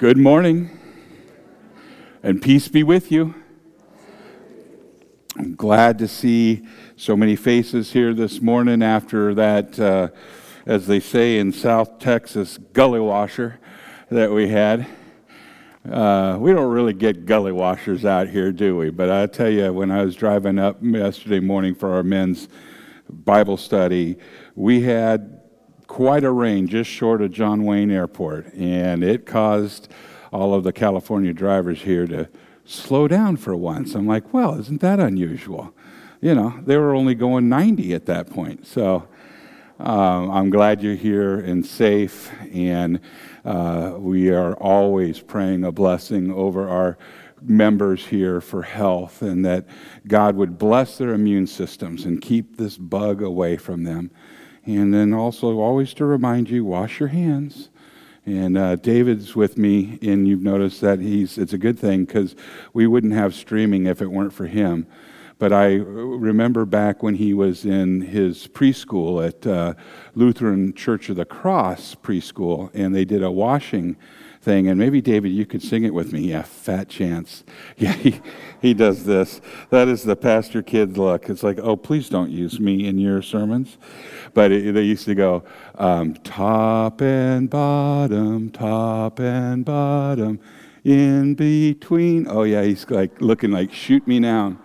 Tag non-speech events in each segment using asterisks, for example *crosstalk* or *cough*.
Good morning, and peace be with you. I'm glad to see so many faces here this morning after that, uh, as they say in South Texas, gully washer that we had. Uh, we don't really get gully washers out here, do we? But I tell you, when I was driving up yesterday morning for our men's Bible study, we had quite a rain just short of John Wayne Airport, and it caused all of the California drivers here to slow down for once. I'm like, well, isn't that unusual? You know, they were only going 90 at that point. So um, I'm glad you're here and safe, and uh, we are always praying a blessing over our members here for health and that God would bless their immune systems and keep this bug away from them. And then also, always to remind you, wash your hands. And uh, David's with me, and you've noticed that he's, it's a good thing because we wouldn't have streaming if it weren't for him. But I remember back when he was in his preschool at uh, Lutheran Church of the Cross preschool, and they did a washing thing. And maybe, David, you could sing it with me. Yeah, fat chance. *laughs* Yeah, he, he does this. That is the pastor kid look. It's like, oh, please don't use me in your sermons. But it, they used to go, um, top and bottom, top and bottom, in between. Oh, yeah, he's like looking like, shoot me now.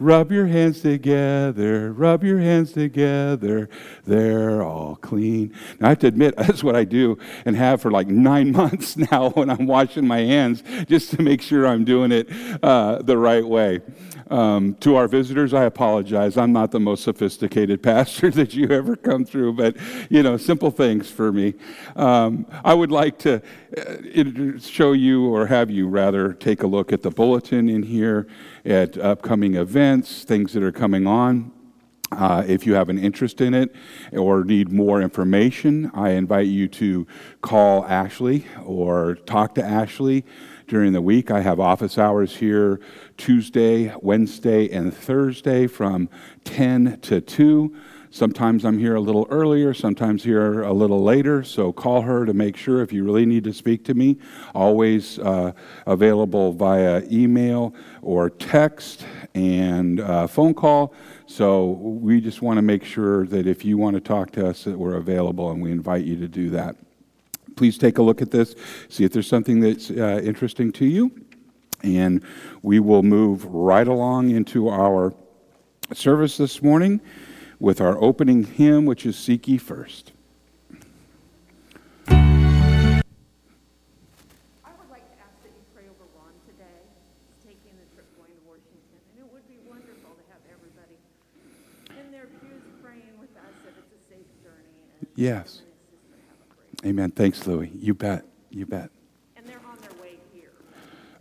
Rub your hands together, rub your hands together. They're all clean. Now, I have to admit, *laughs* that's what I do and have for like nine *laughs* months now when I'm washing my hands, just to make sure I'm doing it uh, the right way. Um, to our visitors, I apologize. I'm not the most sophisticated *laughs* pastor that you ever come through, but you know, simple things for me. Um, I would like to uh, show you, or have you rather, take a look at the bulletin in here, at upcoming events, things that are coming on. Uh, if you have an interest in it or need more information, I invite you to call Ashley or talk to Ashley during the week. I have office hours here Tuesday, Wednesday, and Thursday from 10 to 2. Sometimes I'm here a little earlier, sometimes here a little later, so call her to make sure if you really need to speak to me. Always uh, available via email or text and uh, phone call. So we just want to make sure that if you want to talk to us, that we're available, and we invite you to do that. Please take a look at this, see if there's something that's uh, interesting to you, and we will move right along into our service this morning with our opening hymn, which is Seek Ye First. Yes. Amen. Thanks, Louie. You bet. You bet. And they're on their way here.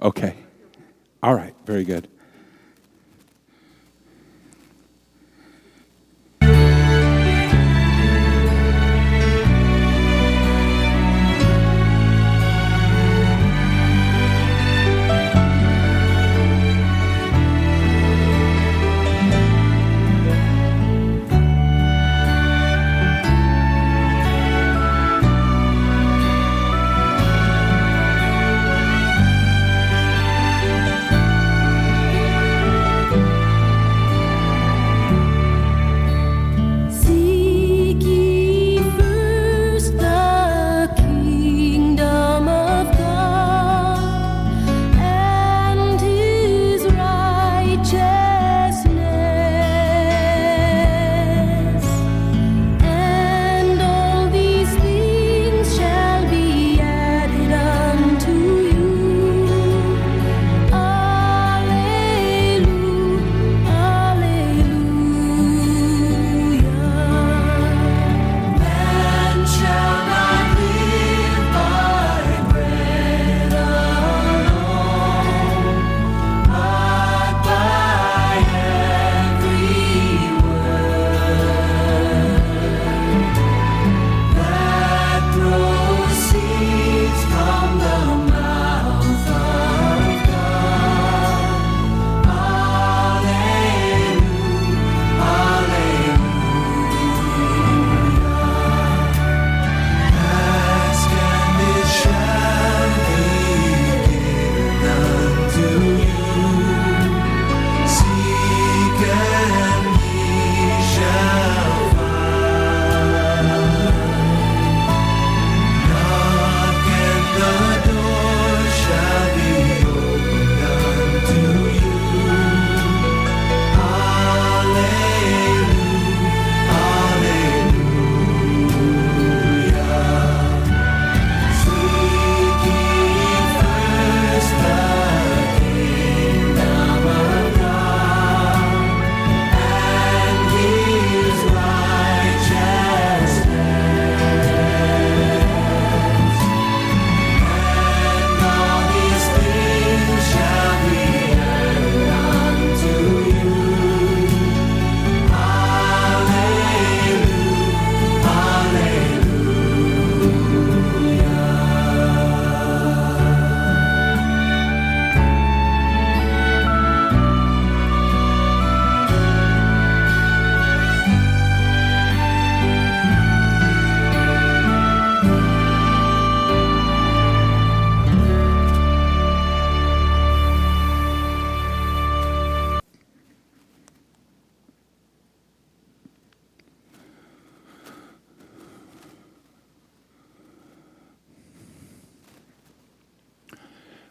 Okay. All right. Very good.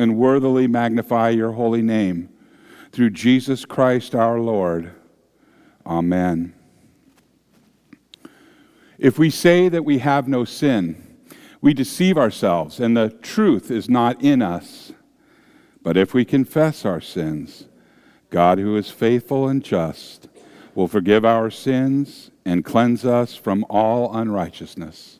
and worthily magnify your holy name through Jesus Christ our Lord. Amen. If we say that we have no sin, we deceive ourselves, and the truth is not in us. But if we confess our sins, God, who is faithful and just, will forgive our sins and cleanse us from all unrighteousness.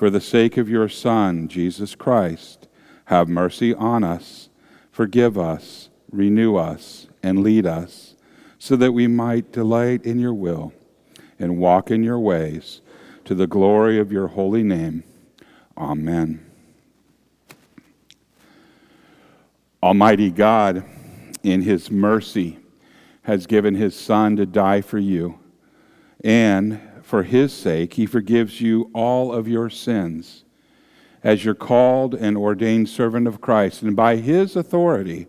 For the sake of your Son, Jesus Christ, have mercy on us, forgive us, renew us, and lead us, so that we might delight in your will and walk in your ways, to the glory of your holy name. Amen. Almighty God, in his mercy, has given his Son to die for you, and for his sake, he forgives you all of your sins. As your called and ordained servant of Christ, and by his authority,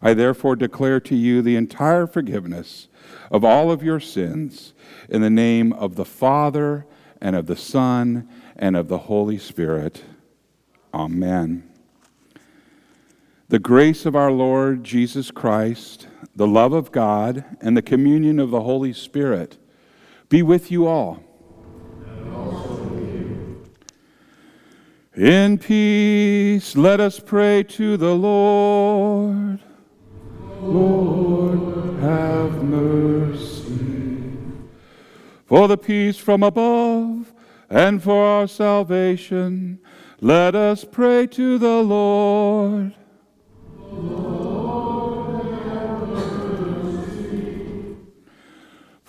I therefore declare to you the entire forgiveness of all of your sins in the name of the Father, and of the Son, and of the Holy Spirit. Amen. The grace of our Lord Jesus Christ, the love of God, and the communion of the Holy Spirit be with you all. In peace, let us pray to the Lord. Lord, have mercy. For the peace from above and for our salvation, let us pray to the Lord.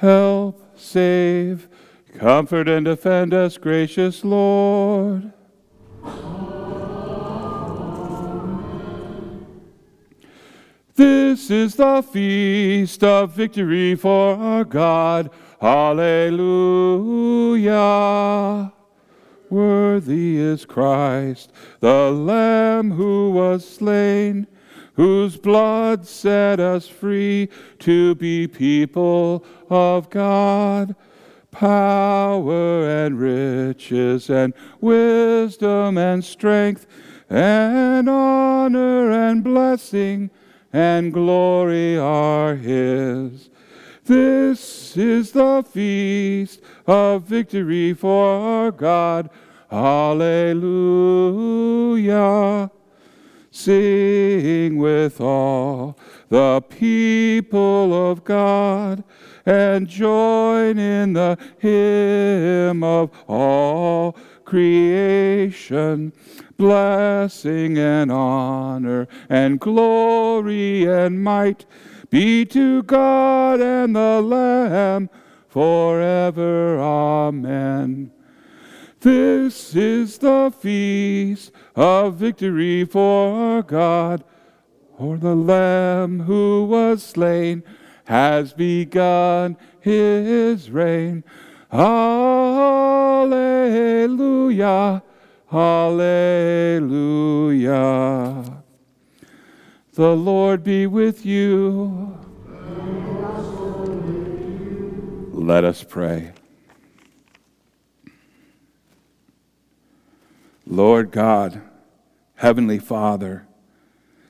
Help, save, comfort, and defend us, gracious Lord. This is the feast of victory for our God. Hallelujah. Worthy is Christ, the Lamb who was slain whose blood set us free to be people of God. Power and riches and wisdom and strength and honor and blessing and glory are His. This is the feast of victory for our God. Hallelujah. Sing with all the people of God and join in the hymn of all creation. Blessing and honor and glory and might be to God and the Lamb forever. Amen. This is the feast of victory for God. For the Lamb who was slain has begun his reign. Alleluia, Alleluia. The Lord be with you. Let us pray. Lord God, Heavenly Father,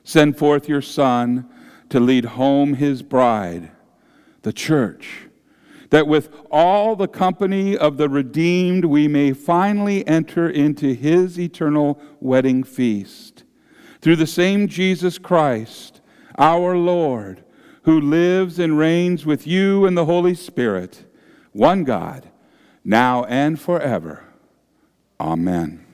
send forth your Son to lead home his bride, the church, that with all the company of the redeemed we may finally enter into his eternal wedding feast. Through the same Jesus Christ, our Lord, who lives and reigns with you in the Holy Spirit, one God, now and forever. Amen.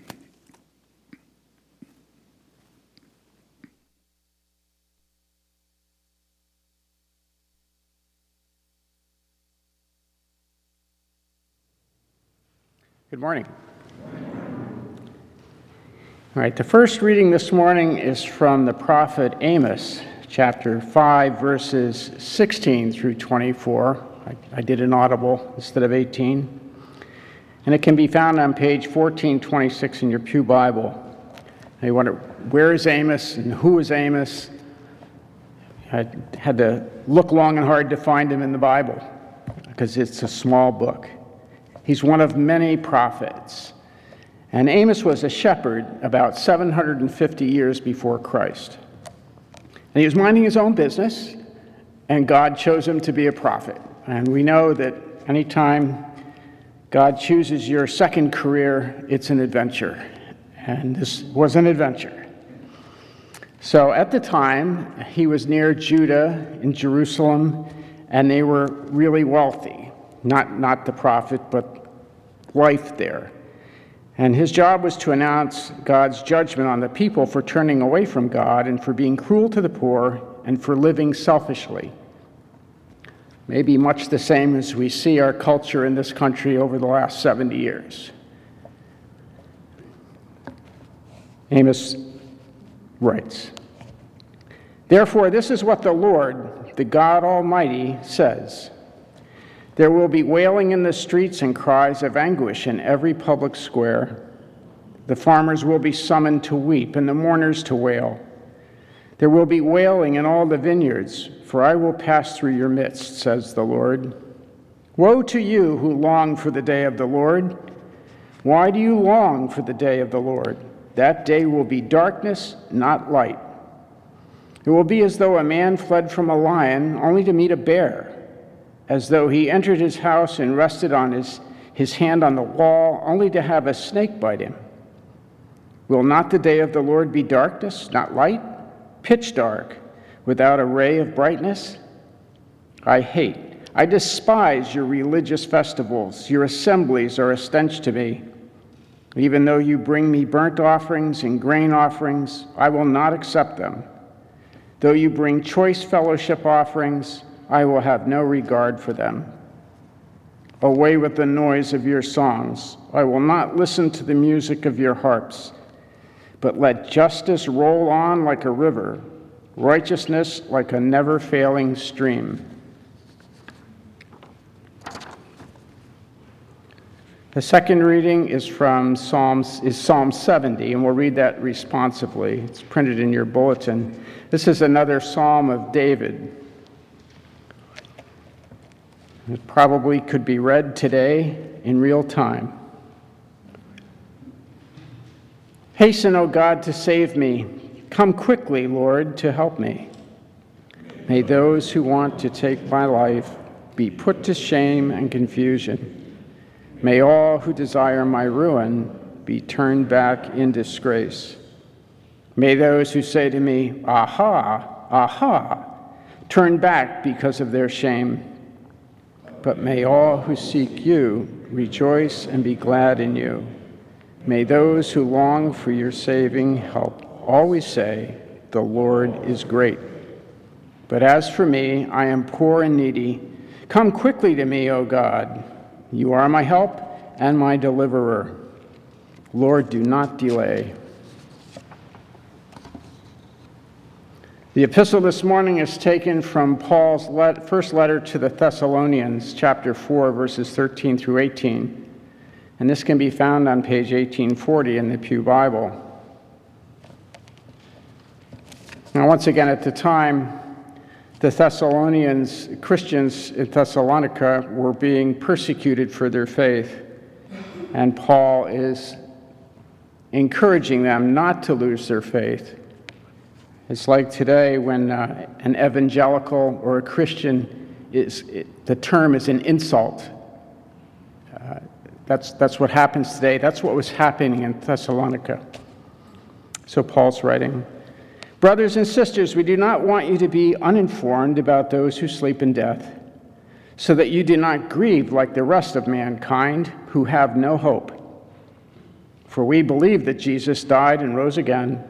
Good morning. All right, the first reading this morning is from the prophet Amos, chapter 5, verses 16 through 24. I, I did an audible instead of 18. And it can be found on page 1426 in your Pew Bible. Now you wonder, where is Amos and who is Amos? I had to look long and hard to find him in the Bible because it's a small book. He's one of many prophets. And Amos was a shepherd about 750 years before Christ. And he was minding his own business, and God chose him to be a prophet. And we know that anytime God chooses your second career, it's an adventure. And this was an adventure. So at the time, he was near Judah in Jerusalem, and they were really wealthy. Not, not the prophet, but life there. And his job was to announce God's judgment on the people for turning away from God and for being cruel to the poor and for living selfishly. Maybe much the same as we see our culture in this country over the last 70 years. Amos writes Therefore, this is what the Lord, the God Almighty, says. There will be wailing in the streets and cries of anguish in every public square. The farmers will be summoned to weep and the mourners to wail. There will be wailing in all the vineyards, for I will pass through your midst, says the Lord. Woe to you who long for the day of the Lord. Why do you long for the day of the Lord? That day will be darkness, not light. It will be as though a man fled from a lion only to meet a bear as though he entered his house and rested on his, his hand on the wall, only to have a snake bite him. Will not the day of the Lord be darkness, not light? Pitch dark, without a ray of brightness? I hate, I despise your religious festivals. Your assemblies are a stench to me. Even though you bring me burnt offerings and grain offerings, I will not accept them. Though you bring choice fellowship offerings, I will have no regard for them. Away with the noise of your songs. I will not listen to the music of your harps. But let justice roll on like a river, righteousness like a never failing stream. The second reading is from Psalms is Psalm 70, and we'll read that responsively. It's printed in your bulletin. This is another psalm of David. It probably could be read today in real time. Hasten, O God, to save me. Come quickly, Lord, to help me. May those who want to take my life be put to shame and confusion. May all who desire my ruin be turned back in disgrace. May those who say to me, Aha, aha, turn back because of their shame but may all who seek you rejoice and be glad in you. May those who long for your saving help always say, The Lord is great. But as for me, I am poor and needy. Come quickly to me, O God. You are my help and my deliverer. Lord, do not delay. The epistle this morning is taken from Paul's let, first letter to the Thessalonians, chapter 4, verses 13 through 18. And this can be found on page 1840 in the Pew Bible. Now, once again, at the time, the Thessalonians, Christians in Thessalonica, were being persecuted for their faith. And Paul is encouraging them not to lose their faith. It's like today when uh, an evangelical or a Christian is, it, the term is an insult. Uh, that's, that's what happens today. That's what was happening in Thessalonica. So Paul's writing Brothers and sisters, we do not want you to be uninformed about those who sleep in death, so that you do not grieve like the rest of mankind who have no hope. For we believe that Jesus died and rose again,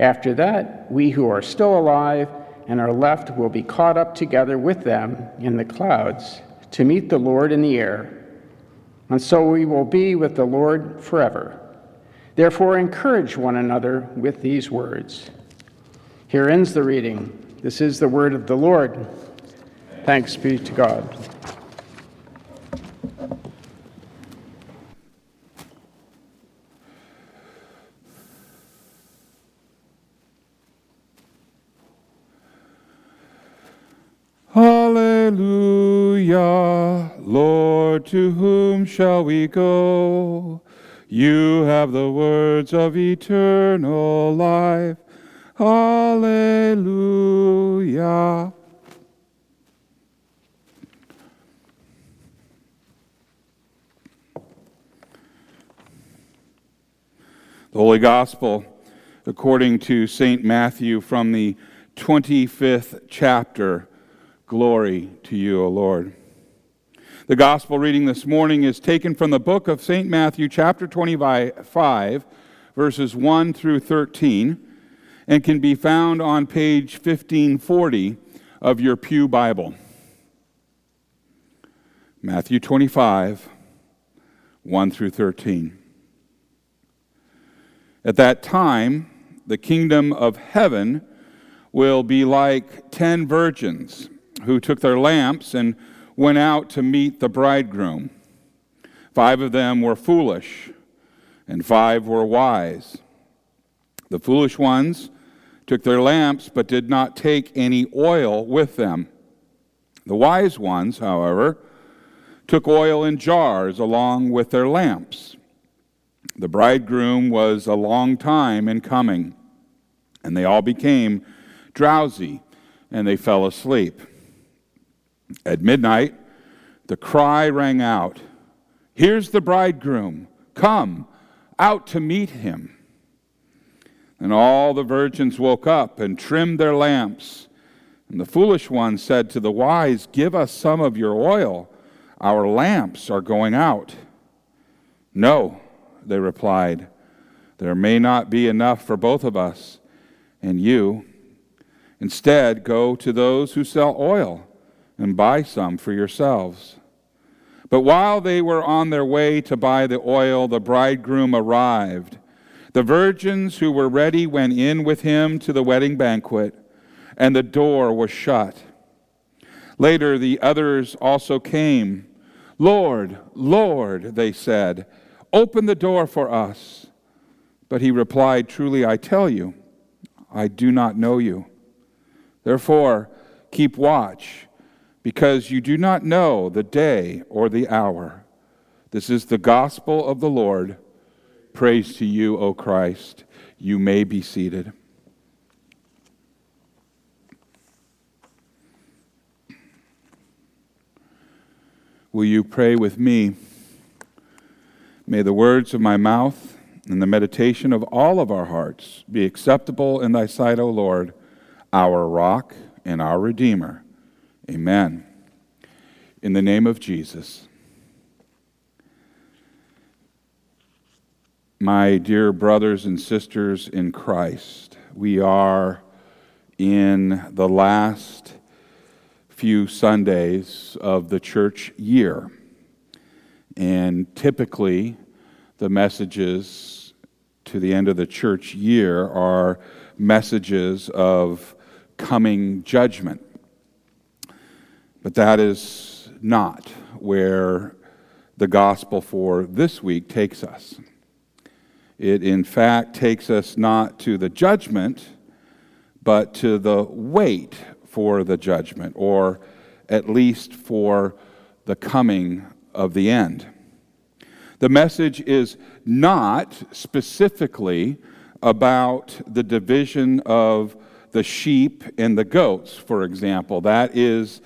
After that, we who are still alive and are left will be caught up together with them in the clouds to meet the Lord in the air. And so we will be with the Lord forever. Therefore, encourage one another with these words. Here ends the reading. This is the word of the Lord. Thanks be to God. Hallelujah, Lord, to whom shall we go? You have the words of eternal life. Hallelujah. The Holy Gospel, according to St. Matthew, from the 25th chapter. Glory to you, O Lord. The Gospel reading this morning is taken from the book of St. Matthew, chapter 25, verses 1 through 13, and can be found on page 1540 of your Pew Bible. Matthew 25, 1 through 13. At that time, the kingdom of heaven will be like ten virgins who took their lamps and went out to meet the bridegroom. Five of them were foolish, and five were wise. The foolish ones took their lamps, but did not take any oil with them. The wise ones, however, took oil in jars along with their lamps. The bridegroom was a long time in coming, and they all became drowsy and they fell asleep. At midnight, the cry rang out Here's the bridegroom, come out to meet him. And all the virgins woke up and trimmed their lamps. And the foolish one said to the wise, Give us some of your oil. Our lamps are going out. No they replied. There may not be enough for both of us and you. Instead, go to those who sell oil and buy some for yourselves. But while they were on their way to buy the oil, the bridegroom arrived. The virgins who were ready went in with him to the wedding banquet, and the door was shut. Later, the others also came. Lord, Lord, they said. Open the door for us. But he replied, Truly I tell you, I do not know you. Therefore, keep watch, because you do not know the day or the hour. This is the gospel of the Lord. Praise to you, O Christ. You may be seated. Will you pray with me? May the words of my mouth and the meditation of all of our hearts be acceptable in thy sight, O Lord, our rock and our Redeemer. Amen. In the name of Jesus. My dear brothers and sisters in Christ, we are in the last few Sundays of the church year. And typically, the messages to the end of the church year are messages of coming judgment. But that is not where the gospel for this week takes us. It, in fact, takes us not to the judgment, but to the wait for the judgment, or at least for the coming of the end. The message is not specifically about the division of the sheep and the goats, for example. That is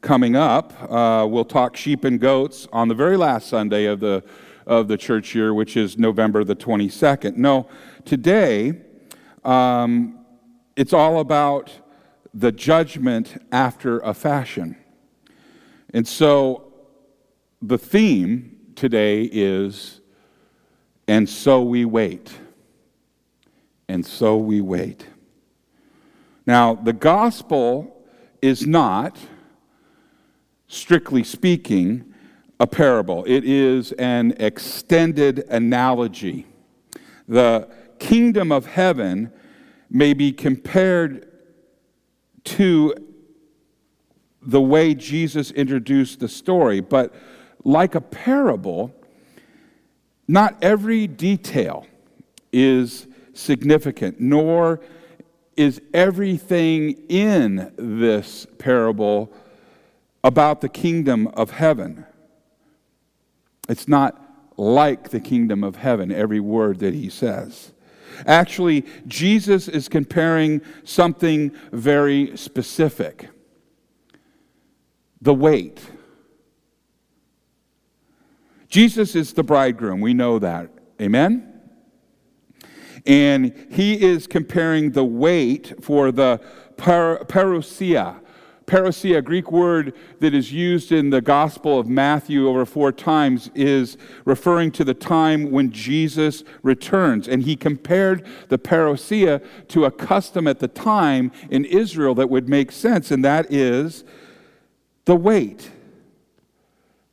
coming up. Uh, we'll talk sheep and goats on the very last Sunday of the of the church year, which is November the 22nd. No, today um, it's all about the judgment after a fashion. And so the theme today is, and so we wait. And so we wait. Now, the gospel is not, strictly speaking, a parable, it is an extended analogy. The kingdom of heaven may be compared to the way Jesus introduced the story, but like a parable, not every detail is significant, nor is everything in this parable about the kingdom of heaven. It's not like the kingdom of heaven, every word that he says. Actually, Jesus is comparing something very specific the wait. Jesus is the bridegroom. We know that. Amen? And he is comparing the wait for the par- parousia, Parousia, a Greek word that is used in the Gospel of Matthew over four times, is referring to the time when Jesus returns. And he compared the parousia to a custom at the time in Israel that would make sense, and that is the wait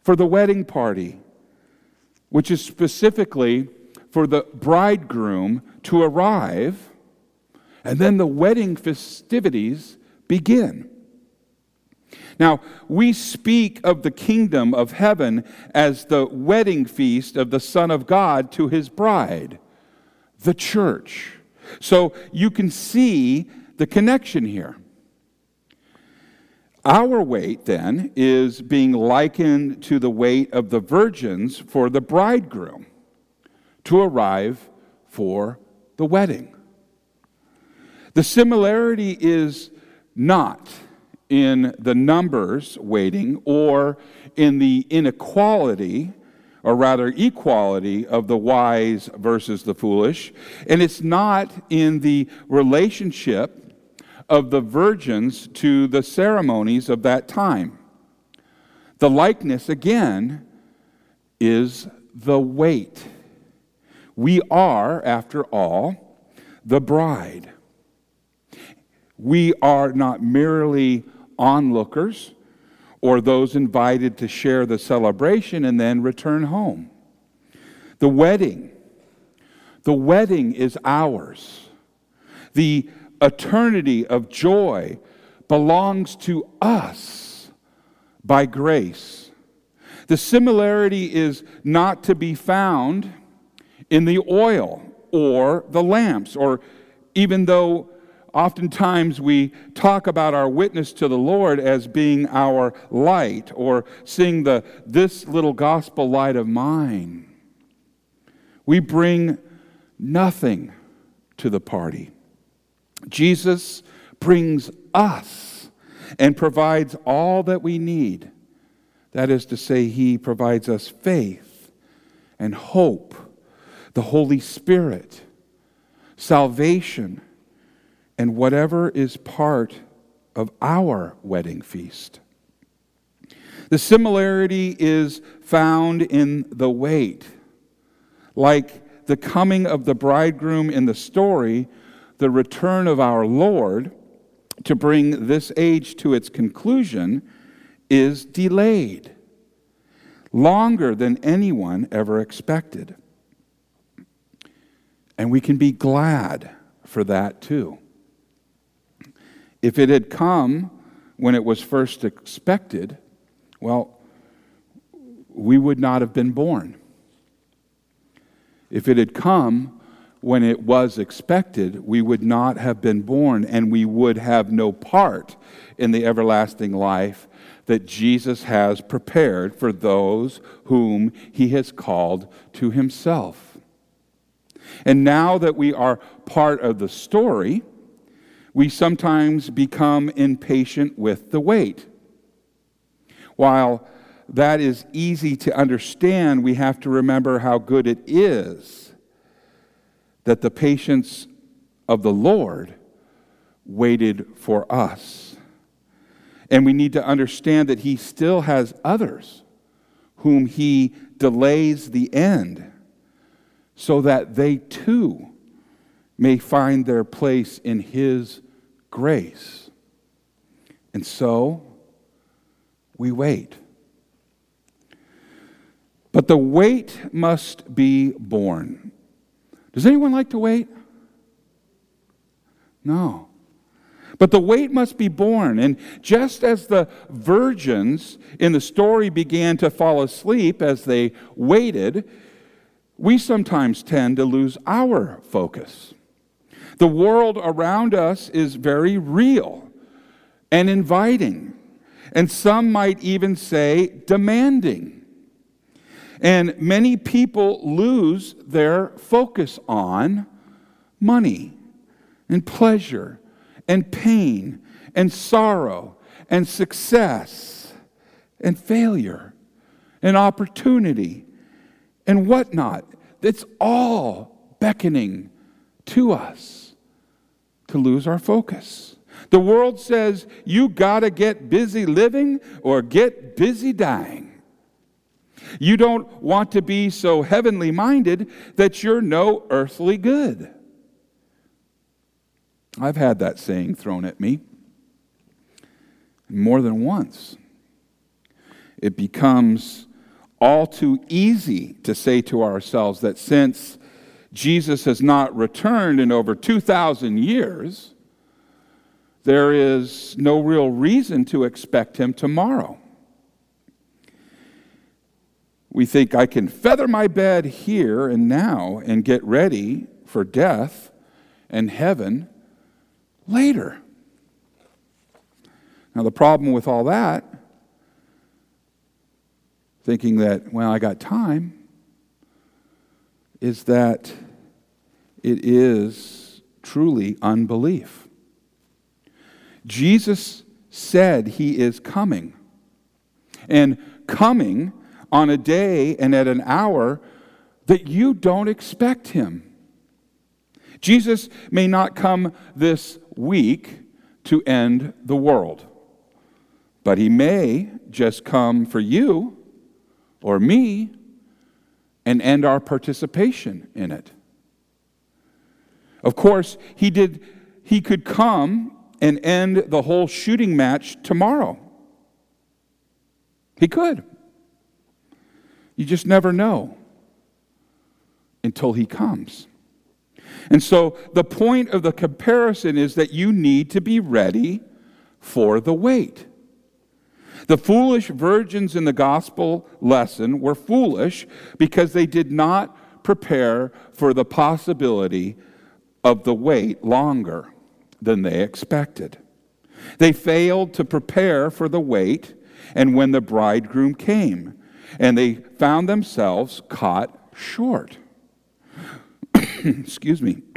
for the wedding party, which is specifically for the bridegroom to arrive, and then the wedding festivities begin. Now, we speak of the kingdom of heaven as the wedding feast of the Son of God to his bride, the church. So you can see the connection here. Our wait, then, is being likened to the wait of the virgins for the bridegroom to arrive for the wedding. The similarity is not in the numbers waiting or in the inequality, or rather equality, of the wise versus the foolish. And it's not in the relationship of the virgins to the ceremonies of that time. The likeness, again, is the wait. We are, after all, the bride. We are not merely onlookers or those invited to share the celebration and then return home. The wedding, the wedding is ours. The eternity of joy belongs to us by grace. The similarity is not to be found in the oil or the lamps, or even though Oftentimes, we talk about our witness to the Lord as being our light or seeing the, this little gospel light of mine. We bring nothing to the party. Jesus brings us and provides all that we need. That is to say, He provides us faith and hope, the Holy Spirit, salvation and whatever is part of our wedding feast. The similarity is found in the wait. Like the coming of the bridegroom in the story, the return of our Lord to bring this age to its conclusion is delayed longer than anyone ever expected. And we can be glad for that too. If it had come when it was first expected, well, we would not have been born. If it had come when it was expected, we would not have been born, and we would have no part in the everlasting life that Jesus has prepared for those whom he has called to himself. And now that we are part of the story, we sometimes become impatient with the wait. While that is easy to understand, we have to remember how good it is that the patience of the Lord waited for us. And we need to understand that He still has others whom He delays the end so that they too may find their place in His grace. And so we wait. But the wait must be borne. Does anyone like to wait? No. But the wait must be borne. And just as the virgins in the story began to fall asleep as they waited, we sometimes tend to lose our focus. The world around us is very real and inviting, and some might even say demanding. And many people lose their focus on money and pleasure and pain and sorrow and success and failure and opportunity and whatnot. It's all beckoning to us to lose our focus. The world says you got to get busy living or get busy dying. You don't want to be so heavenly minded that you're no earthly good. I've had that saying thrown at me more than once. It becomes all too easy to say to ourselves that since Jesus has not returned in over 2,000 years, there is no real reason to expect him tomorrow. We think I can feather my bed here and now and get ready for death and heaven later. Now, the problem with all that, thinking that, well, I got time, is that it is truly unbelief. Jesus said he is coming. And coming on a day and at an hour that you don't expect him. Jesus may not come this week to end the world, but he may just come for you or me and end our participation in it. Of course, he did he could come and end the whole shooting match tomorrow. He could. You just never know until he comes. And so the point of the comparison is that you need to be ready for the wait. The foolish virgins in the gospel lesson were foolish because they did not prepare for the possibility of the wait longer than they expected. They failed to prepare for the wait and when the bridegroom came, and they found themselves caught short. *coughs* excuse me, *coughs*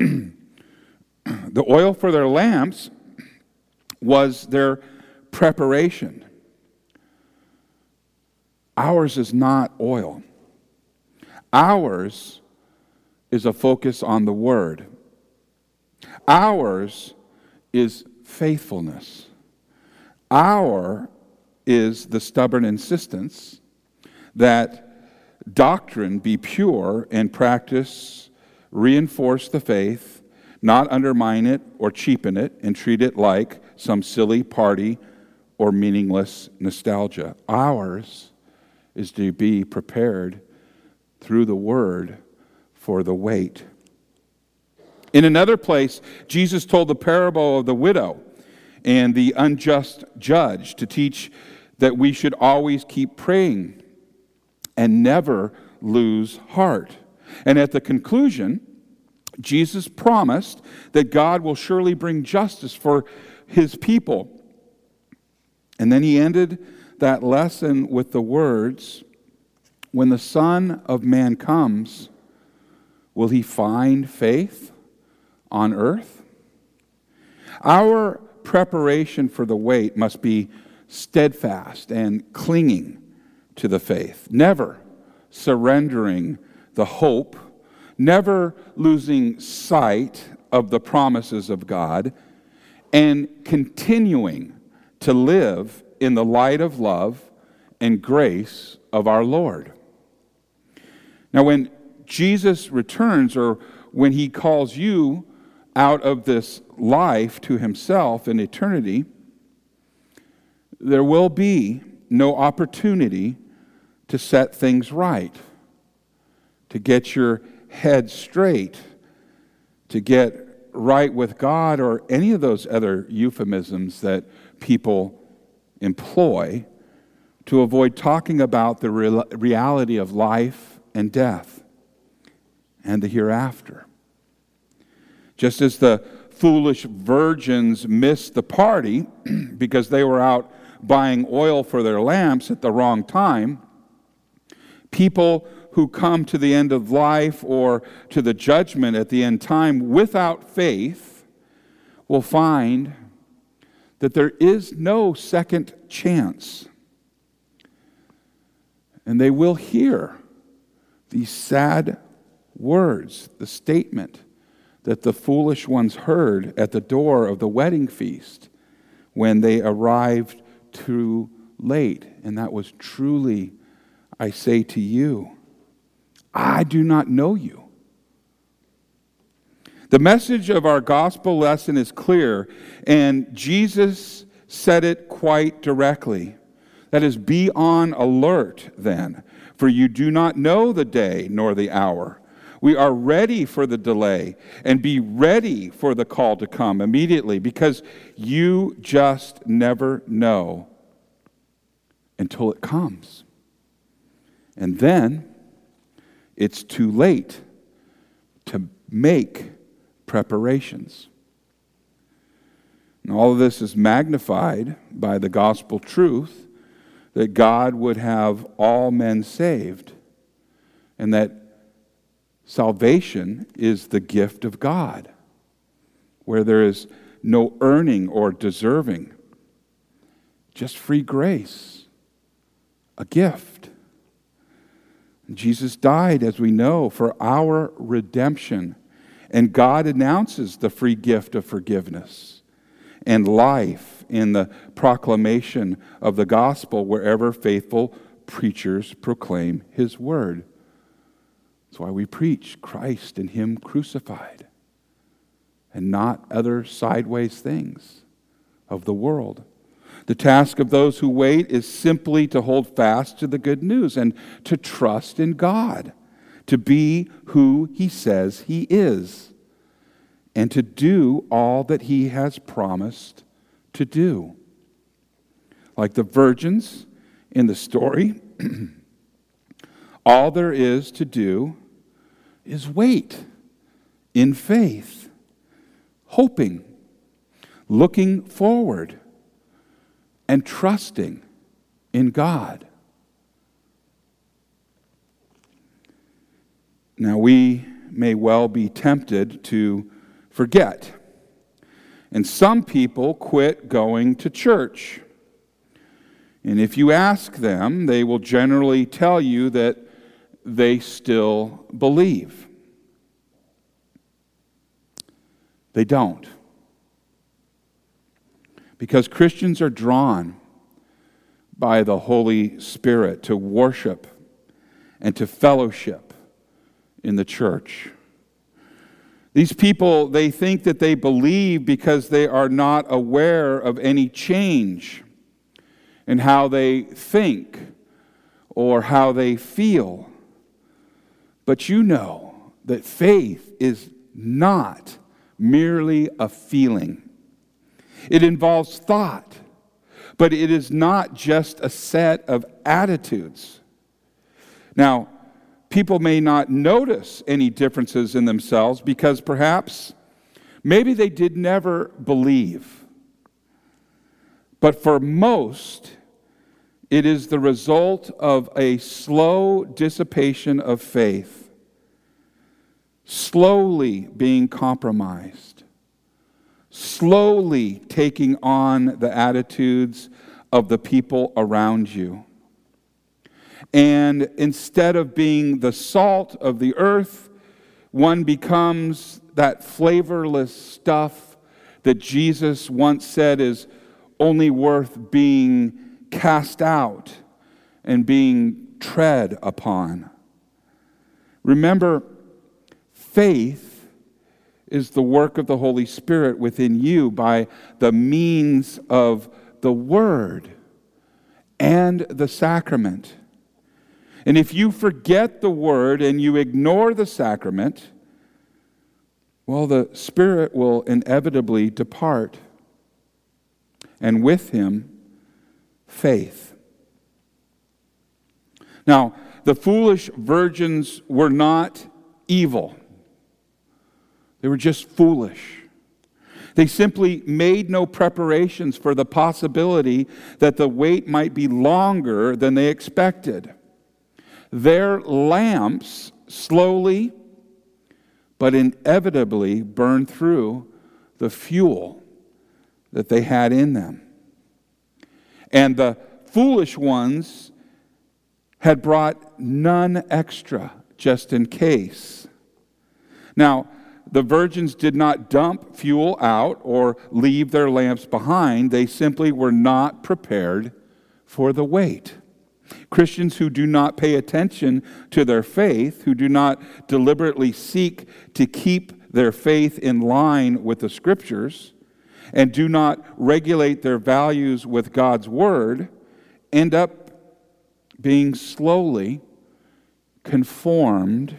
the oil for their lamps was their preparation. Ours is not oil. Ours is a focus on the Word. Ours is faithfulness. Our is the stubborn insistence that doctrine be pure and practice reinforce the faith, not undermine it or cheapen it and treat it like some silly party or meaningless nostalgia. Ours is to be prepared through the word for the wait. In another place, Jesus told the parable of the widow and the unjust judge to teach that we should always keep praying and never lose heart. And at the conclusion, Jesus promised that God will surely bring justice for his people. And then he ended that lesson with the words When the Son of Man comes, will he find faith on earth? Our preparation for the wait must be steadfast and clinging to the faith, never surrendering the hope, never losing sight of the promises of God, and continuing to live in the light of love and grace of our Lord. Now, when Jesus returns, or when he calls you out of this life to himself in eternity, there will be no opportunity to set things right, to get your head straight, to get right with God, or any of those other euphemisms that people employ to avoid talking about the reality of life and death and the hereafter. Just as the foolish virgins missed the party *clears throat* because they were out buying oil for their lamps at the wrong time, people who come to the end of life or to the judgment at the end time without faith will find that there is no second chance. And they will hear these sad words, the statement that the foolish ones heard at the door of the wedding feast when they arrived too late. And that was truly I say to you, I do not know you. The message of our gospel lesson is clear, and Jesus said it quite directly. That is, be on alert then, for you do not know the day nor the hour. We are ready for the delay and be ready for the call to come immediately because you just never know until it comes. And then it's too late to make preparations. And all of this is magnified by the gospel truth that God would have all men saved and that salvation is the gift of God, where there is no earning or deserving, just free grace, a gift. Jesus died, as we know, for our redemption. And God announces the free gift of forgiveness and life in the proclamation of the gospel wherever faithful preachers proclaim his word. That's why we preach Christ and him crucified and not other sideways things of the world. The task of those who wait is simply to hold fast to the good news and to trust in God, to be who He says He is, and to do all that He has promised to do. Like the virgins in the story, *clears throat* all there is to do is wait in faith, hoping, looking forward and trusting in God. Now, we may well be tempted to forget. And some people quit going to church. And if you ask them, they will generally tell you that they still believe. They don't. Because Christians are drawn by the Holy Spirit to worship and to fellowship in the church. These people, they think that they believe because they are not aware of any change in how they think or how they feel. But you know that faith is not merely a feeling, it involves thought, but it is not just a set of attitudes. Now, people may not notice any differences in themselves because perhaps maybe they did never believe. But for most, it is the result of a slow dissipation of faith, slowly being compromised, slowly taking on the attitudes of the people around you. And instead of being the salt of the earth, one becomes that flavorless stuff that Jesus once said is only worth being cast out and being tread upon. Remember, faith is the work of the Holy Spirit within you by the means of the Word and the sacrament. And if you forget the word and you ignore the sacrament, well, the Spirit will inevitably depart. And with him, faith. Now, the foolish virgins were not evil, they were just foolish. They simply made no preparations for the possibility that the wait might be longer than they expected. Their lamps slowly but inevitably burned through the fuel that they had in them. And the foolish ones had brought none extra just in case. Now, the virgins did not dump fuel out or leave their lamps behind. They simply were not prepared for the wait. Christians who do not pay attention to their faith, who do not deliberately seek to keep their faith in line with the scriptures, and do not regulate their values with God's word, end up being slowly conformed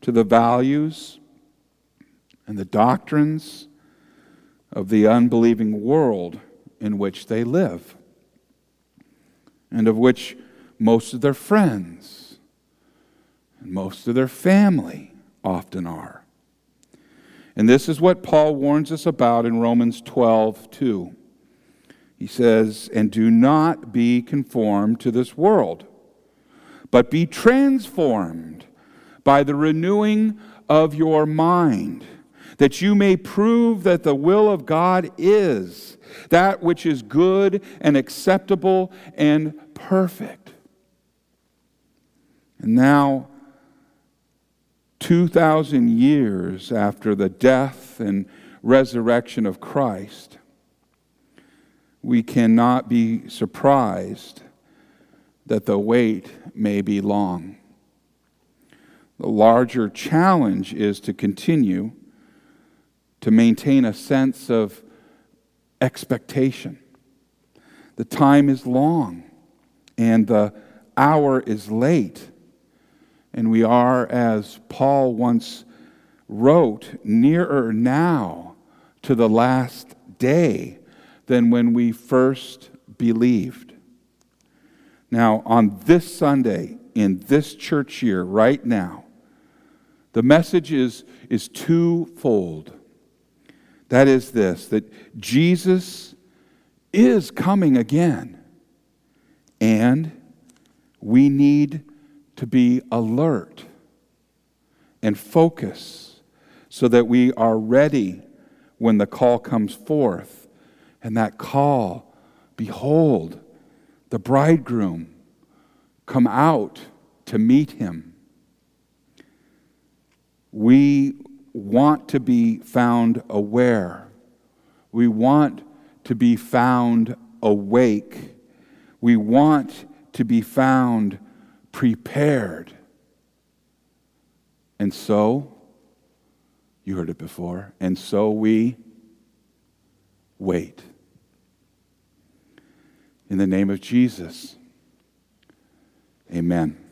to the values and the doctrines of the unbelieving world in which they live, and of which most of their friends and most of their family often are. And this is what Paul warns us about in Romans 12, 2. He says, And do not be conformed to this world, but be transformed by the renewing of your mind, that you may prove that the will of God is that which is good and acceptable and perfect. And now, 2,000 years after the death and resurrection of Christ, we cannot be surprised that the wait may be long. The larger challenge is to continue to maintain a sense of expectation. The time is long and the hour is late and we are, as Paul once wrote, nearer now to the last day than when we first believed. Now, on this Sunday, in this church year, right now, the message is, is twofold. That is this that Jesus is coming again, and we need to be alert and focus so that we are ready when the call comes forth. And that call, behold, the bridegroom, come out to meet him. We want to be found aware. We want to be found awake. We want to be found prepared. And so, you heard it before, and so we wait. In the name of Jesus, amen.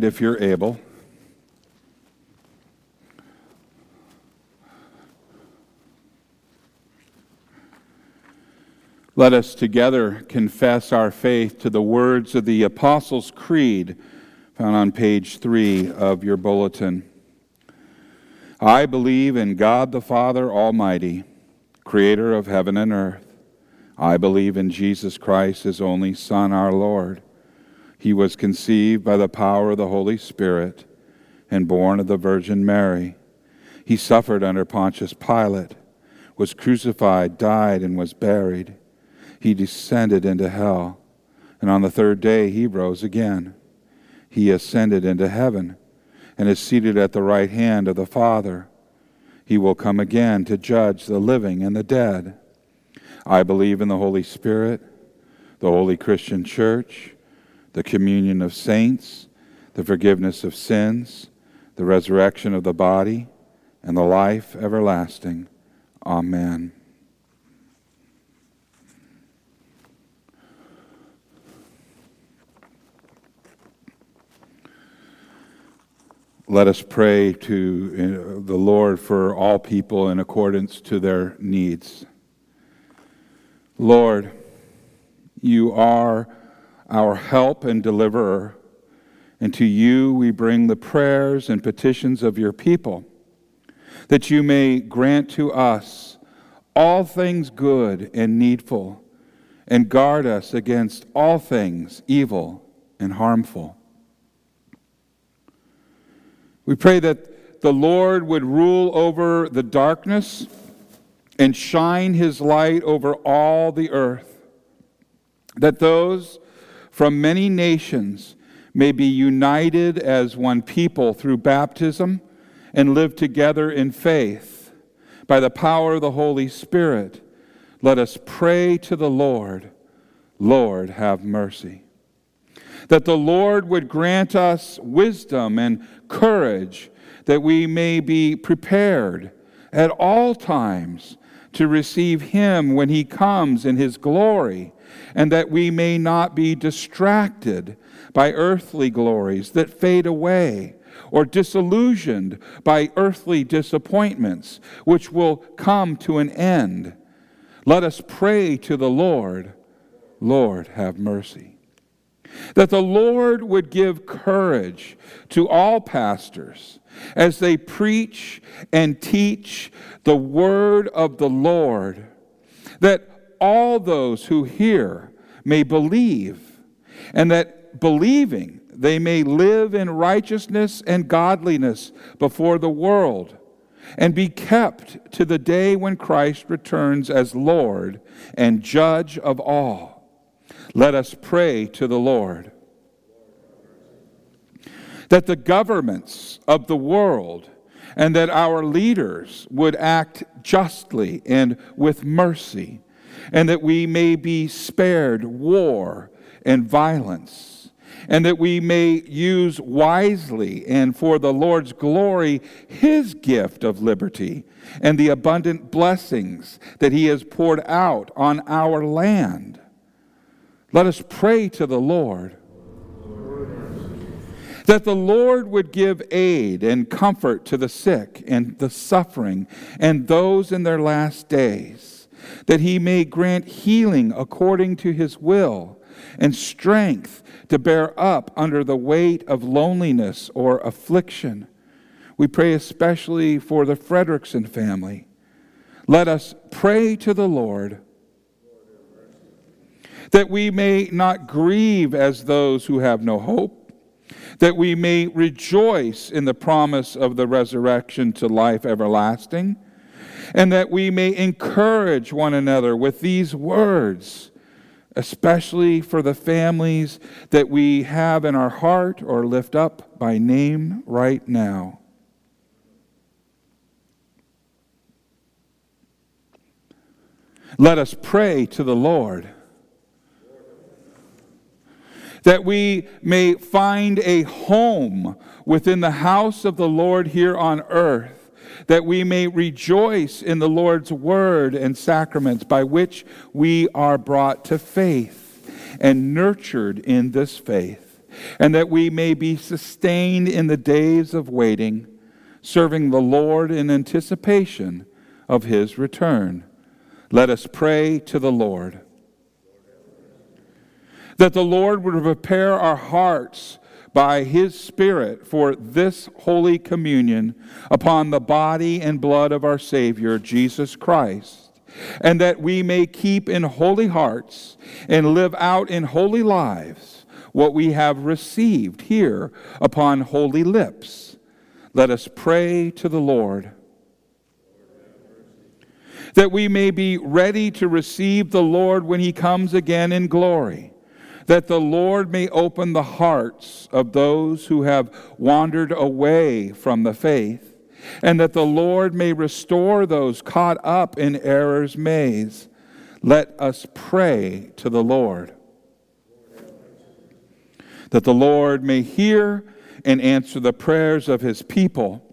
Stand if you're able? Let us together confess our faith to the words of the Apostles' Creed found on page three of your bulletin. I believe in God the Father Almighty, creator of heaven and earth. I believe in Jesus Christ, his only Son, our Lord. He was conceived by the power of the Holy Spirit and born of the Virgin Mary. He suffered under Pontius Pilate, was crucified, died, and was buried. He descended into hell, and on the third day he rose again. He ascended into heaven and is seated at the right hand of the Father. He will come again to judge the living and the dead. I believe in the Holy Spirit, the holy Christian church, the communion of saints, the forgiveness of sins, the resurrection of the body, and the life everlasting. Amen. Let us pray to uh, the Lord for all people in accordance to their needs. Lord, you are our help and deliverer, and to you we bring the prayers and petitions of your people, that you may grant to us all things good and needful, and guard us against all things evil and harmful. We pray that the Lord would rule over the darkness and shine his light over all the earth, that those from many nations may be united as one people through baptism and live together in faith. By the power of the Holy Spirit, let us pray to the Lord. Lord, have mercy. That the Lord would grant us wisdom and courage, that we may be prepared at all times to receive Him when He comes in His glory, and that we may not be distracted by earthly glories that fade away, or disillusioned by earthly disappointments which will come to an end. Let us pray to the Lord, Lord, have mercy. That the Lord would give courage to all pastors as they preach and teach the word of the Lord, that all those who hear may believe, and that believing they may live in righteousness and godliness before the world, and be kept to the day when Christ returns as Lord and Judge of all. Let us pray to the Lord that the governments of the world and that our leaders would act justly and with mercy, and that we may be spared war and violence, and that we may use wisely and for the Lord's glory his gift of liberty and the abundant blessings that he has poured out on our land. Let us pray to the Lord that the Lord would give aid and comfort to the sick and the suffering and those in their last days, that he may grant healing according to his will and strength to bear up under the weight of loneliness or affliction. We pray especially for the Frederickson family. Let us pray to the Lord that we may not grieve as those who have no hope that we may rejoice in the promise of the resurrection to life everlasting, and that we may encourage one another with these words, especially for the families that we have in our heart or lift up by name right now. Let us pray to the Lord that we may find a home within the house of the Lord here on earth, that we may rejoice in the Lord's word and sacraments by which we are brought to faith and nurtured in this faith, and that we may be sustained in the days of waiting, serving the Lord in anticipation of his return. Let us pray to the Lord that the Lord would prepare our hearts by his Spirit for this holy communion upon the body and blood of our Savior, Jesus Christ, and that we may keep in holy hearts and live out in holy lives what we have received here upon holy lips. Let us pray to the Lord. That we may be ready to receive the Lord when he comes again in glory that the Lord may open the hearts of those who have wandered away from the faith, and that the Lord may restore those caught up in error's maze. Let us pray to the Lord. That the Lord may hear and answer the prayers of his people,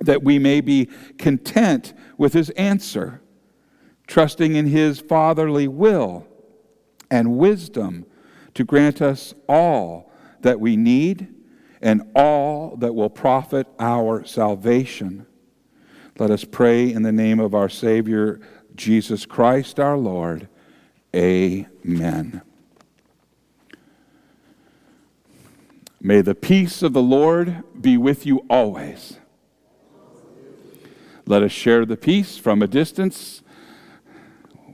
that we may be content with his answer, trusting in his fatherly will and wisdom to grant us all that we need and all that will profit our salvation. Let us pray in the name of our Savior, Jesus Christ our Lord. Amen. May the peace of the Lord be with you always. Let us share the peace from a distance.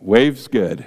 Waves good.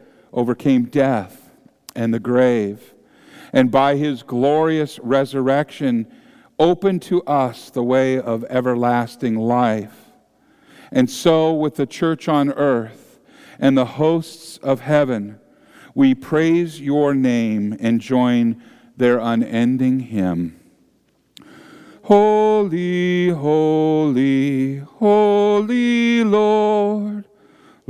overcame death and the grave, and by his glorious resurrection opened to us the way of everlasting life. And so, with the church on earth and the hosts of heaven, we praise your name and join their unending hymn. Holy, holy, holy Lord,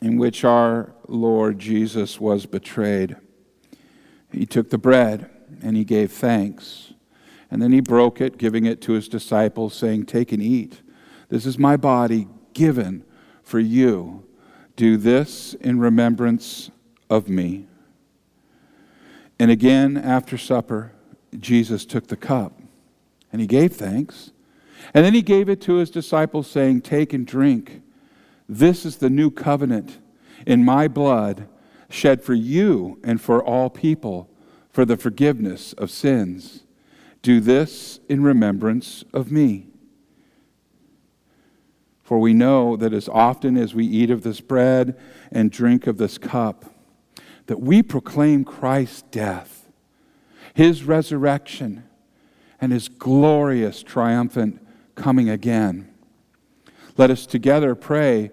in which our Lord Jesus was betrayed, he took the bread and he gave thanks. And then he broke it, giving it to his disciples, saying, Take and eat. This is my body given for you. Do this in remembrance of me. And again, after supper, Jesus took the cup and he gave thanks. And then he gave it to his disciples, saying, Take and drink. This is the new covenant in my blood, shed for you and for all people for the forgiveness of sins. Do this in remembrance of me. For we know that as often as we eat of this bread and drink of this cup, that we proclaim Christ's death, his resurrection, and his glorious triumphant coming again. Let us together pray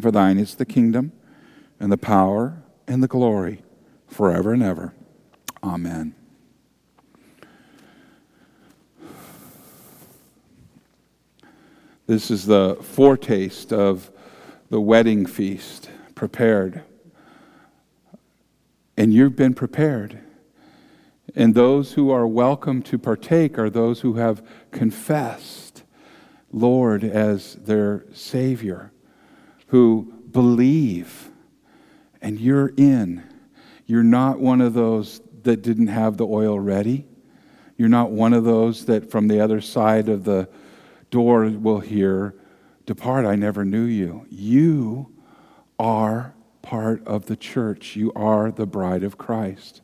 For thine is the kingdom, and the power, and the glory, forever and ever. Amen. This is the foretaste of the wedding feast prepared. And you've been prepared. And those who are welcome to partake are those who have confessed Lord as their Savior, who believe, and you're in. You're not one of those that didn't have the oil ready. You're not one of those that from the other side of the door will hear, Depart, I never knew you. You are part of the church. You are the bride of Christ.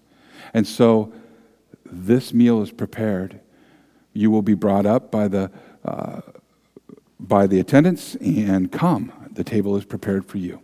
And so this meal is prepared. You will be brought up by the, uh, by the attendants and come. The table is prepared for you.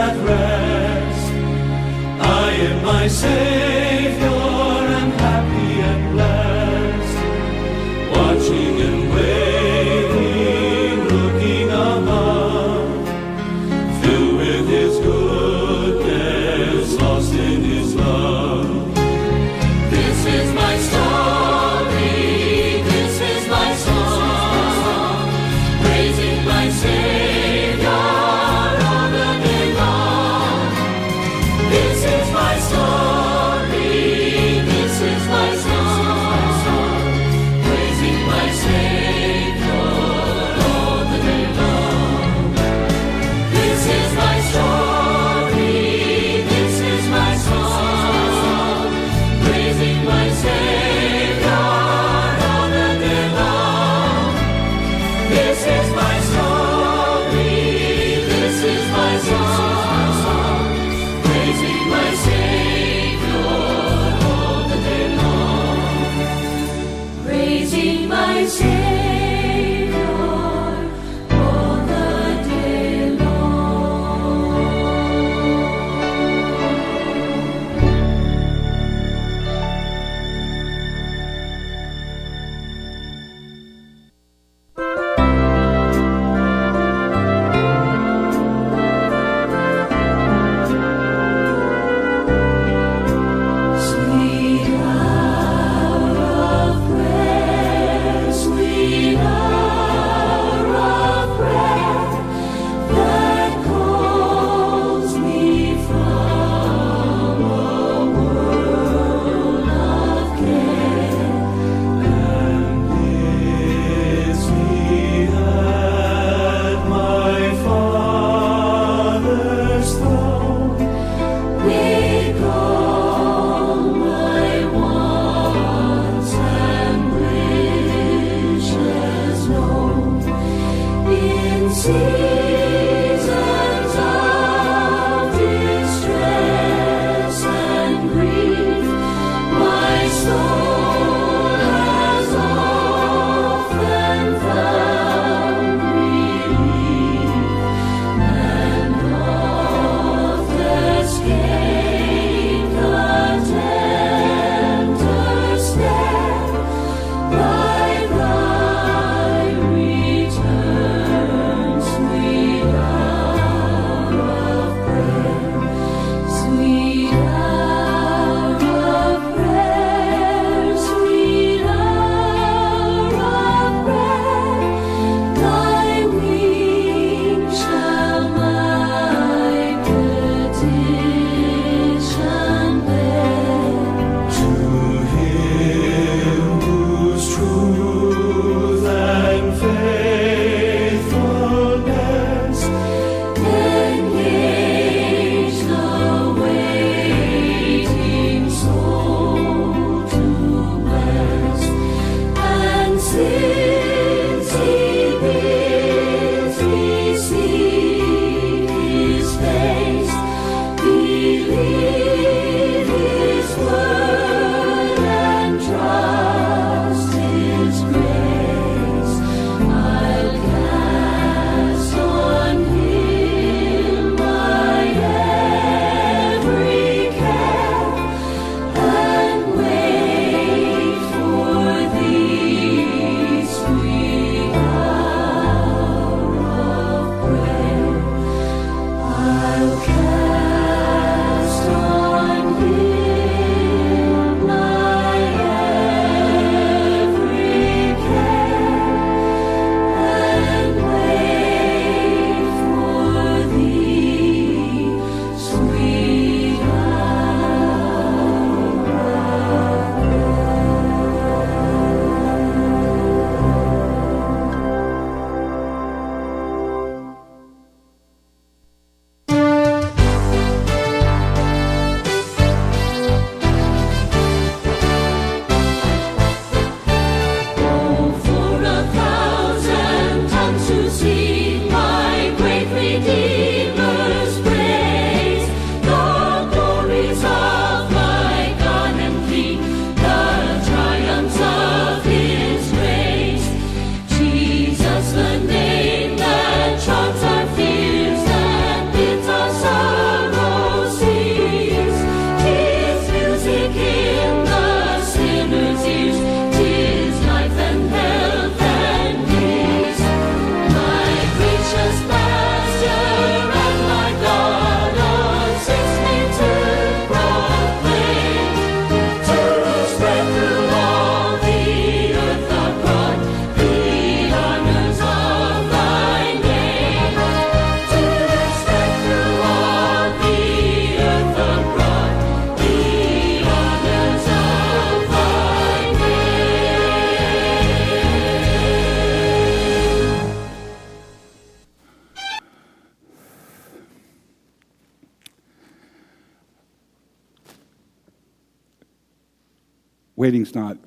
At rest. I am my Savior,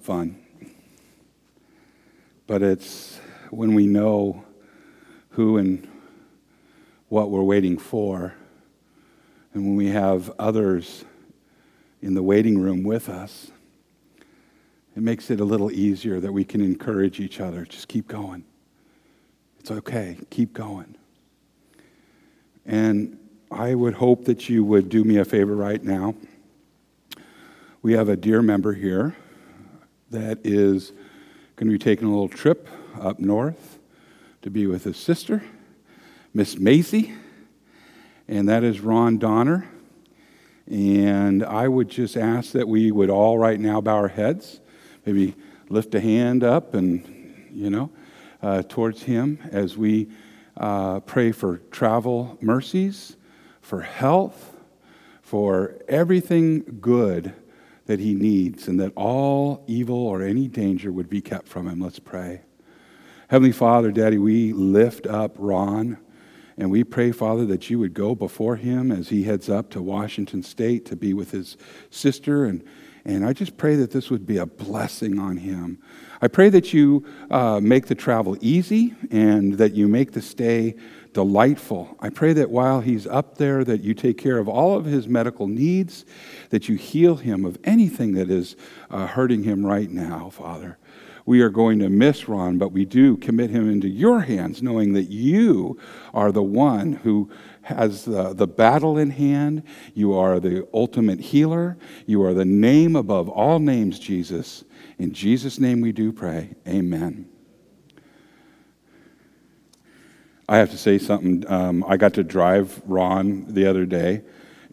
fun, but it's when we know who and what we're waiting for, and when we have others in the waiting room with us, it makes it a little easier that we can encourage each other. Just keep going. It's okay. Keep going. And I would hope that you would do me a favor right now. We have a dear member here that is going to be taking a little trip up north to be with his sister, Miss Macy, and that is Ron Donner. And I would just ask that we would all right now bow our heads, maybe lift a hand up and, you know, uh, towards him as we uh, pray for travel mercies, for health, for everything good that he needs, and that all evil or any danger would be kept from him. Let's pray. Heavenly Father, Daddy, we lift up Ron. And we pray, Father, that you would go before him as he heads up to Washington State to be with his sister and, And I just pray that this would be a blessing on him. I pray that you uh, make the travel easy and that you make the stay delightful. I pray that while he's up there, that you take care of all of his medical needs, that you heal him of anything that is uh, hurting him right now, Father. We are going to miss Ron, but we do commit him into your hands, knowing that you are the one who has the, the battle in hand. You are the ultimate healer. You are the name above all names, Jesus. In Jesus' name we do pray. Amen. I have to say something. Um, I got to drive Ron the other day,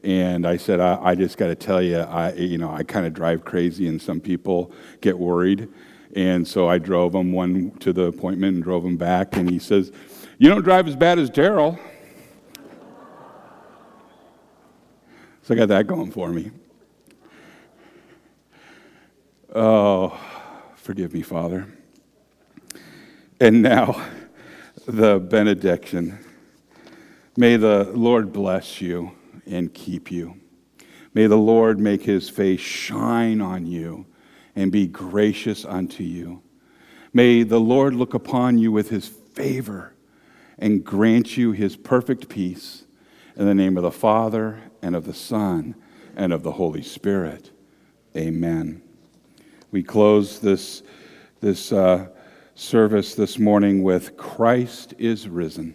and I said, I, I just got to tell you, I, you know, I kind of drive crazy, and some people get worried. And so I drove him one to the appointment and drove him back, and he says, "You don't drive as bad as Daryl." So I got that going for me. Oh, forgive me, Father. And now, the benediction. May the Lord bless you and keep you. May the Lord make his face shine on you and be gracious unto you. May the Lord look upon you with his favor and grant you his perfect peace. In the name of the Father, and of the Son, and of the Holy Spirit. Amen. We close this, this uh, service this morning with Christ is risen.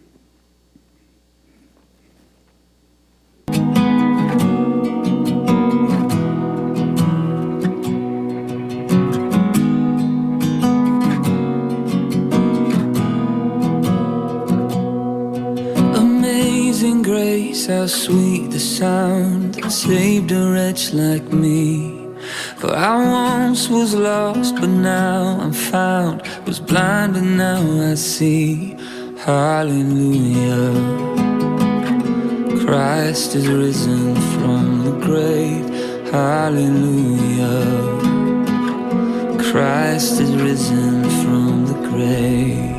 Amazing grace, how sweet the sound that saved a wretch like me. For I once was lost, but now I'm found. Was blind, but now I see. Hallelujah. Christ is risen from the grave. Hallelujah. Christ is risen from the grave.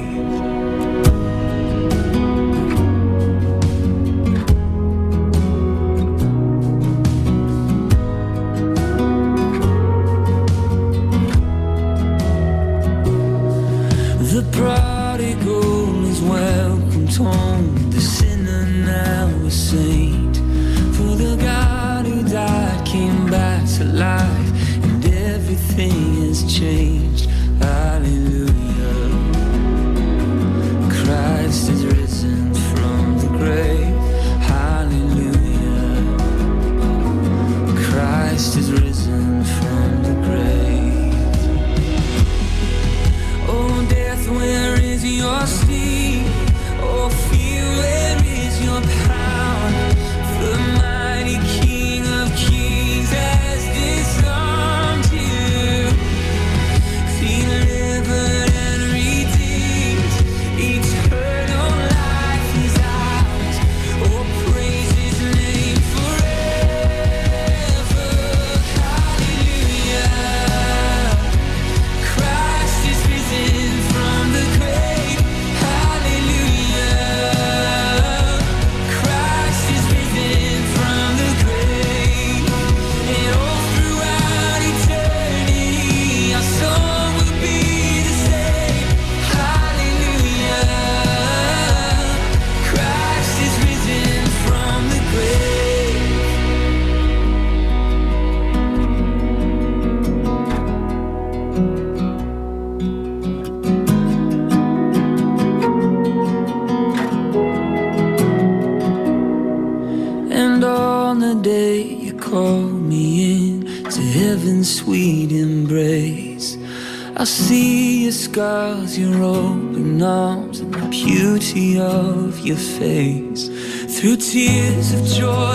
Of your face. Through tears of joy,